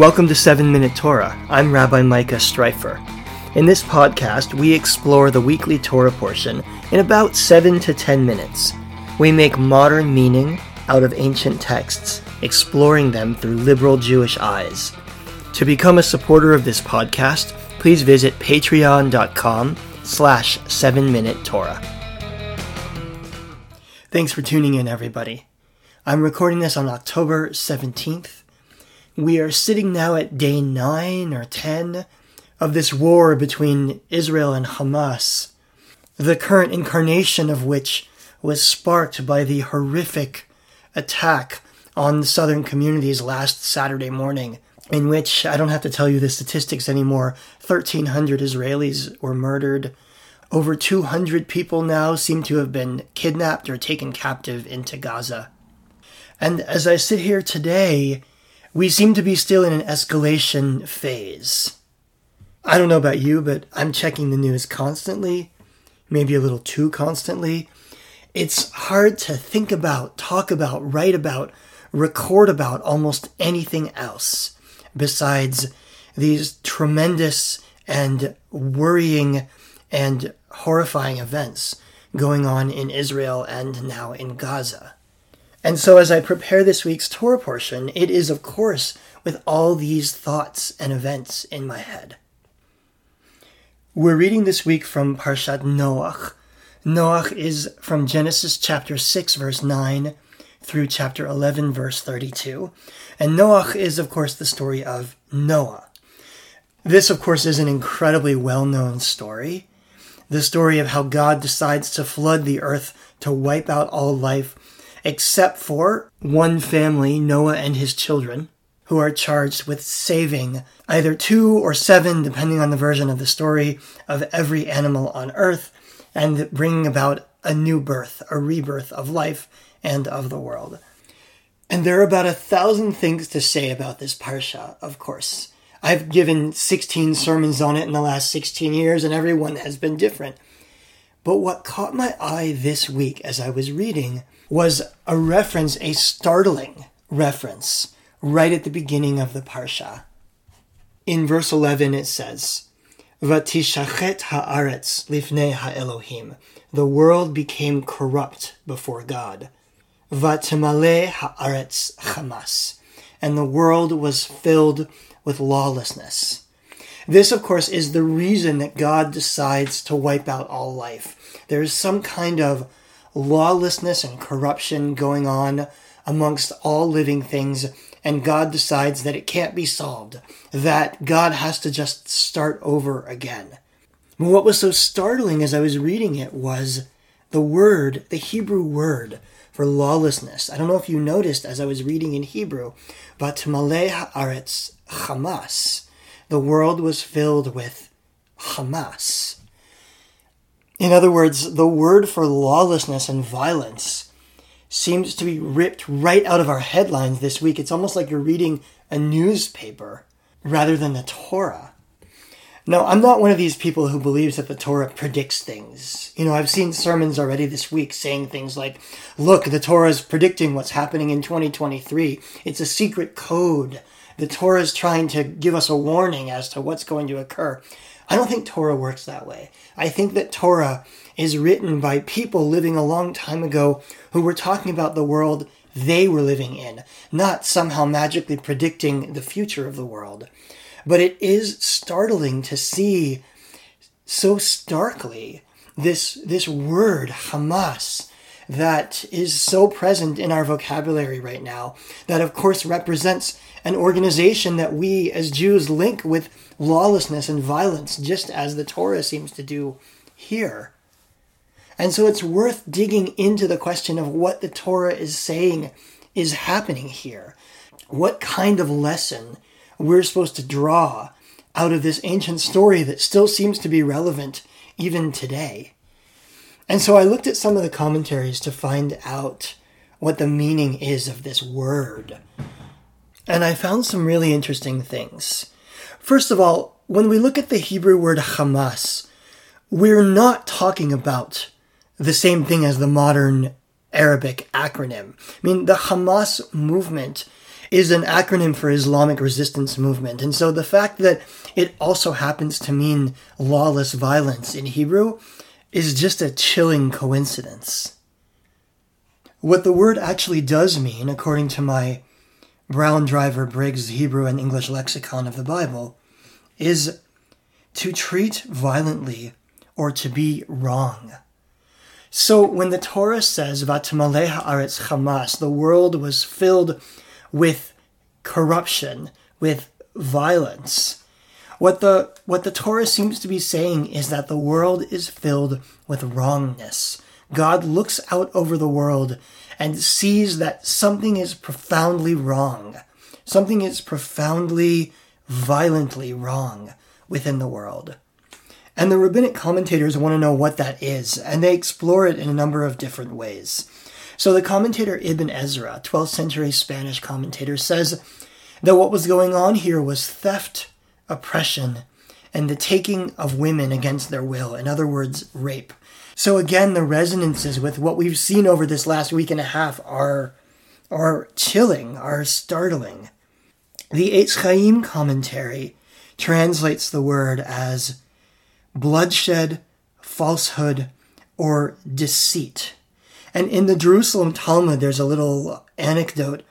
Welcome to 7 Minute Torah. I'm Rabbi Micah Streiffer. In this podcast, we explore the weekly Torah portion in about 7 to 10 minutes. We make modern meaning out of ancient texts, exploring them through liberal Jewish eyes. To become a supporter of this podcast, please visit patreon.com slash 7-minute Torah. Thanks for tuning in, everybody. I'm recording this on October 17th, we are sitting now at day 9 or 10 of this war between Israel and Hamas, the current incarnation of which was sparked by the horrific attack on the southern communities last Saturday morning, in which I don't have to tell you the statistics anymore 1,300 Israelis were murdered. Over 200 people now seem to have been kidnapped or taken captive into Gaza. And as I sit here today, we seem to be still in an escalation phase. I don't know about you, but I'm checking the news constantly, maybe a little too constantly. It's hard to think about, talk about, write about, record about almost anything else besides these tremendous and worrying and horrifying events going on in Israel and now in Gaza. And so, as I prepare this week's Torah portion, it is, of course, with all these thoughts and events in my head. We're reading this week from Parshat Noach. Noach is from Genesis chapter 6, verse 9 through chapter 11, verse 32. And Noach is, of course, the story of Noah. This, of course, is an incredibly well known story. The story of how God decides to flood the earth to wipe out all life except for one family, Noah and his children, who are charged with saving either two or seven, depending on the version of the story, of every animal on earth and bringing about a new birth, a rebirth of life and of the world. And there are about a thousand things to say about this parsha, of course. I've given 16 sermons on it in the last 16 years, and every one has been different. But what caught my eye this week as I was reading was a reference, a startling reference, right at the beginning of the Parsha. In verse 11 it says, Vatishachet haaretz lifnei ha'elohim. The world became corrupt before God. Vatimale haaretz chamas. And the world was filled with lawlessness. This, of course, is the reason that God decides to wipe out all life. There is some kind of lawlessness and corruption going on amongst all living things, and God decides that it can't be solved, that God has to just start over again. what was so startling as I was reading it was the word, the Hebrew word for lawlessness. I don't know if you noticed as I was reading in Hebrew, but Maleh Haaretz Hamas. The world was filled with Hamas. In other words, the word for lawlessness and violence seems to be ripped right out of our headlines this week. It's almost like you're reading a newspaper rather than the Torah. Now, I'm not one of these people who believes that the Torah predicts things. You know, I've seen sermons already this week saying things like, look, the Torah is predicting what's happening in 2023. It's a secret code. The Torah is trying to give us a warning as to what's going to occur. I don't think Torah works that way. I think that Torah is written by people living a long time ago who were talking about the world they were living in, not somehow magically predicting the future of the world. But it is startling to see so starkly this, this word, Hamas, that is so present in our vocabulary right now, that of course represents an organization that we as Jews link with lawlessness and violence, just as the Torah seems to do here. And so it's worth digging into the question of what the Torah is saying is happening here. What kind of lesson we're supposed to draw out of this ancient story that still seems to be relevant even today. And so I looked at some of the commentaries to find out what the meaning is of this word. And I found some really interesting things. First of all, when we look at the Hebrew word Hamas, we're not talking about the same thing as the modern Arabic acronym. I mean, the Hamas movement is an acronym for Islamic resistance movement. And so the fact that it also happens to mean lawless violence in Hebrew is just a chilling coincidence. What the word actually does mean, according to my Brown Driver Briggs Hebrew and English lexicon of the Bible, is to treat violently or to be wrong. So when the Torah says, Vatamale haaretz chamas, the world was filled with corruption, with violence. What the what the Torah seems to be saying is that the world is filled with wrongness. God looks out over the world and sees that something is profoundly wrong. Something is profoundly, violently wrong within the world. And the rabbinic commentators want to know what that is, and they explore it in a number of different ways. So the commentator Ibn Ezra, 12th century Spanish commentator, says that what was going on here was theft, oppression, and the taking of women against their will. In other words, rape. So again, the resonances with what we've seen over this last week and a half are are chilling, are startling. The Eitz Chaim commentary translates the word as bloodshed, falsehood, or deceit. And in the Jerusalem Talmud, there's a little anecdote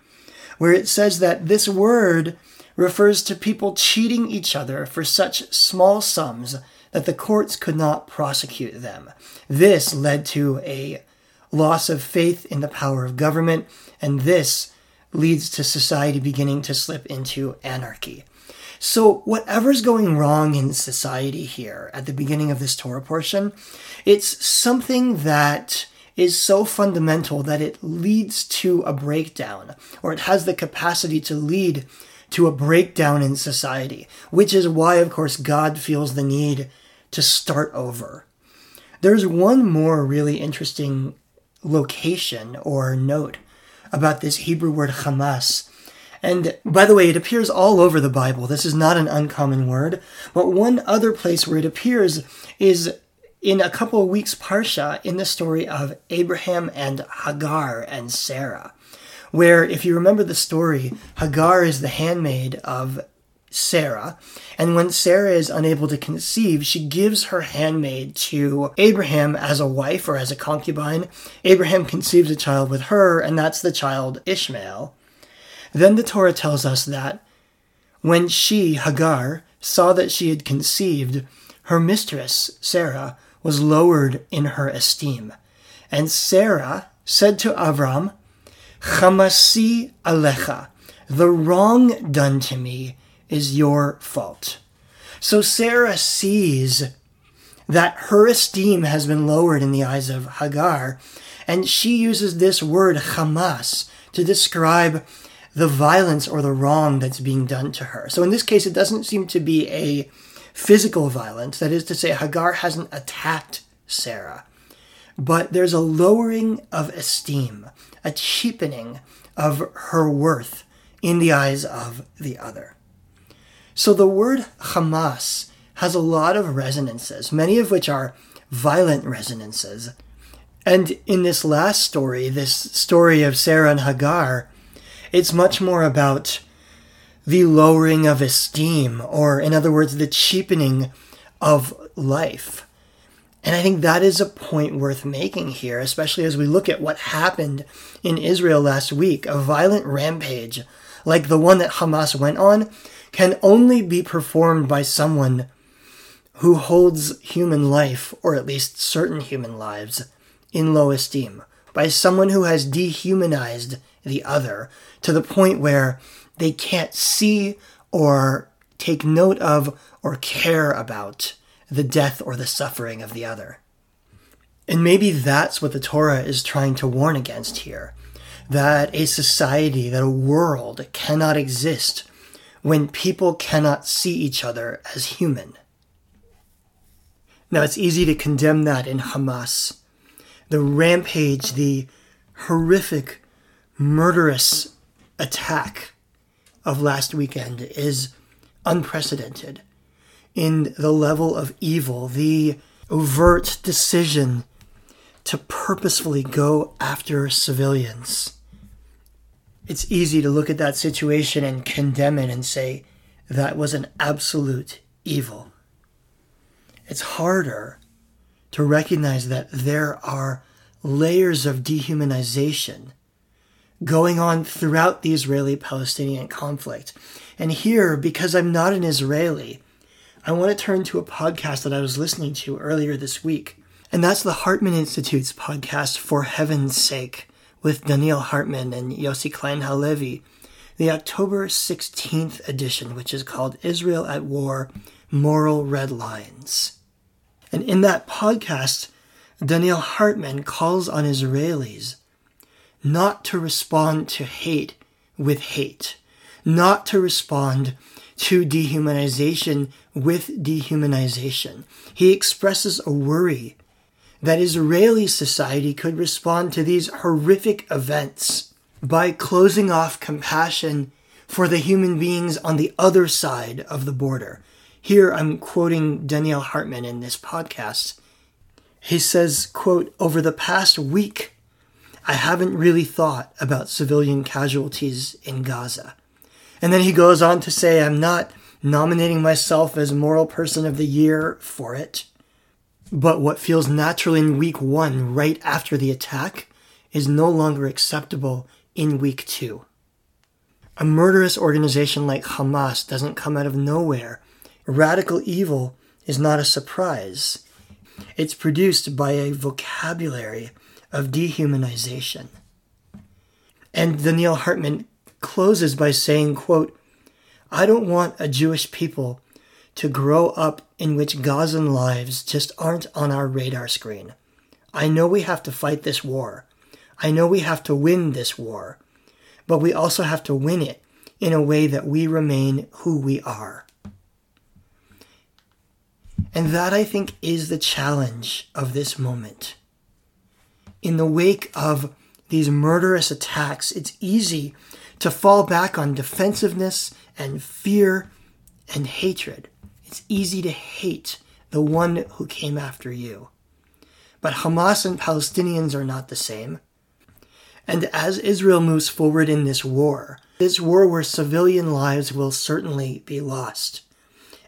where it says that this word refers to people cheating each other for such small sums that the courts could not prosecute them. This led to a loss of faith in the power of government, and this leads to society beginning to slip into anarchy. So, whatever's going wrong in society here at the beginning of this Torah portion, it's something that is so fundamental that it leads to a breakdown, or it has the capacity to lead to a breakdown in society, which is why, of course, God feels the need to start over. There's one more really interesting location or note about this Hebrew word Hamas and by the way, it appears all over the Bible. This is not an uncommon word. But one other place where it appears is in a couple of weeks' Parsha in the story of Abraham and Hagar and Sarah. Where, if you remember the story, Hagar is the handmaid of Sarah. And when Sarah is unable to conceive, she gives her handmaid to Abraham as a wife or as a concubine. Abraham conceives a child with her, and that's the child Ishmael. Then the Torah tells us that when she, Hagar, saw that she had conceived, her mistress, Sarah, was lowered in her esteem. And Sarah said to Avram, Chamasi alecha, the wrong done to me is your fault. So Sarah sees that her esteem has been lowered in the eyes of Hagar, and she uses this word Hamas to describe the violence or the wrong that's being done to her. So in this case, it doesn't seem to be a physical violence. That is to say, Hagar hasn't attacked Sarah. But there's a lowering of esteem, a cheapening of her worth in the eyes of the other. So the word Hamas has a lot of resonances, many of which are violent resonances. And in this last story, this story of Sarah and Hagar, it's much more about the lowering of esteem, or in other words, the cheapening of life. And I think that is a point worth making here, especially as we look at what happened in Israel last week. A violent rampage like the one that Hamas went on can only be performed by someone who holds human life, or at least certain human lives, in low esteem, by someone who has dehumanized the other to the point where they can't see or take note of or care about the death or the suffering of the other. And maybe that's what the Torah is trying to warn against here that a society, that a world cannot exist when people cannot see each other as human. Now, it's easy to condemn that in Hamas. The rampage, the horrific murderous attack of last weekend is unprecedented in the level of evil, the overt decision to purposefully go after civilians. It's easy to look at that situation and condemn it and say that was an absolute evil. It's harder to recognize that there are layers of dehumanization going on throughout the Israeli Palestinian conflict. And here, because I'm not an Israeli, I want to turn to a podcast that I was listening to earlier this week. And that's the Hartman Institute's podcast, For Heaven's Sake, with Donniel Hartman and Yossi Klein Halevi, the October 16th edition, which is called Israel at War Moral Red Lines. And in that podcast, Donniel Hartman calls on Israelis not to respond to hate with hate, not to respond to dehumanization with dehumanization. He expresses a worry that Israeli society could respond to these horrific events by closing off compassion for the human beings on the other side of the border. Here I'm quoting Donniel Hartman in this podcast. He says, quote, over the past week, I haven't really thought about civilian casualties in Gaza. And then he goes on to say, I'm not nominating myself as Moral Person of the Year for it. But what feels natural in week one, right after the attack, is no longer acceptable in week two. A murderous organization like Hamas doesn't come out of nowhere. Radical evil is not a surprise. It's produced by a vocabulary of dehumanization. And Donniel Hartman closes by saying, quote, I don't want a Jewish people to grow up in which Gazan lives just aren't on our radar screen. I know we have to fight this war. I know we have to win this war. But we also have to win it in a way that we remain who we are. And that, I think, is the challenge of this moment. In the wake of these murderous attacks, it's easy to fall back on defensiveness and fear and hatred. It's easy to hate the one who came after you. But Hamas and Palestinians are not the same. And as Israel moves forward in this war, this war where civilian lives will certainly be lost,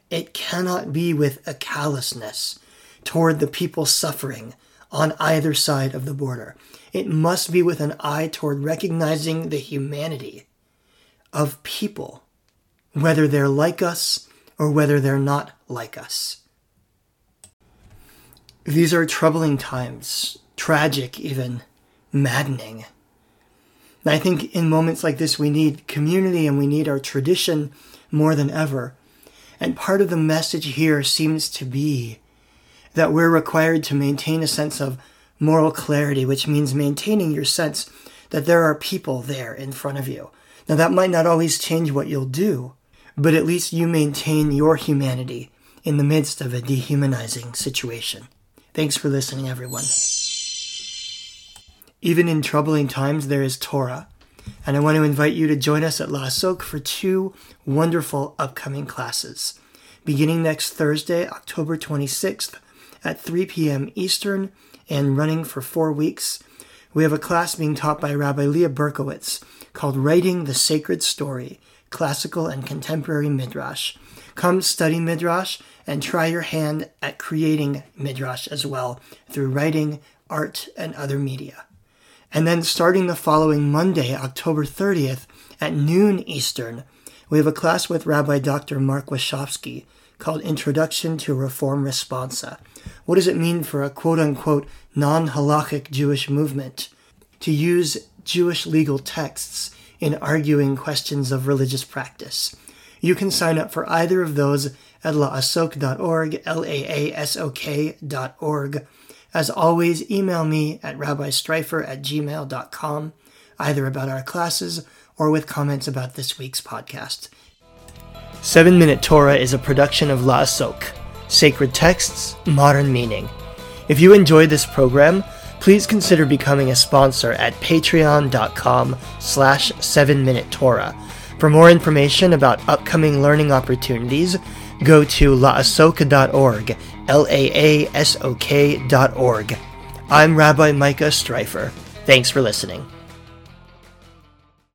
it cannot be with a callousness toward the people suffering on either side of the border. It must be with an eye toward recognizing the humanity of people, whether they're like us or whether they're not like us. These are troubling times, tragic, even maddening. I think in moments like this, we need community and we need our tradition more than ever. And part of the message here seems to be that we're required to maintain a sense of moral clarity, which means maintaining your sense that there are people there in front of you. Now, that might not always change what you'll do, but at least you maintain your humanity in the midst of a dehumanizing situation. Thanks for listening, everyone. Even in troubling times, there is Torah. And I want to invite you to join us at La La'asok for two wonderful upcoming classes. Beginning next Thursday, October 26th at 3 p.m. Eastern and running for four weeks, we have a class being taught by Rabbi Leah Berkowitz called Writing the Sacred Story Classical and Contemporary Midrash. Come study Midrash and try your hand at creating Midrash as well through writing, art, and other media. And then starting the following Monday, October 30th at noon Eastern, we have a class with Rabbi Dr. Mark Washofsky called Introduction to Reform Responsa. What does it mean for a quote unquote non halachic Jewish movement to use Jewish legal texts in arguing questions of religious practice? You can sign up for either of those at laasok.org, L-A-A-S-O-K.org. As always, email me at rabbistreiffer at gmail.com, either about our classes or with comments about this week's podcast. 7 Minute Torah is a production of La La'asok, Sacred Texts, Modern Meaning. If you enjoyed this program, please consider becoming a sponsor at patreon.com slash 7-Minute Torah. For more information about upcoming learning opportunities, go to laasok.org, L-A-A-S-O-K.org. I'm Rabbi Micah Streiffer. Thanks for listening.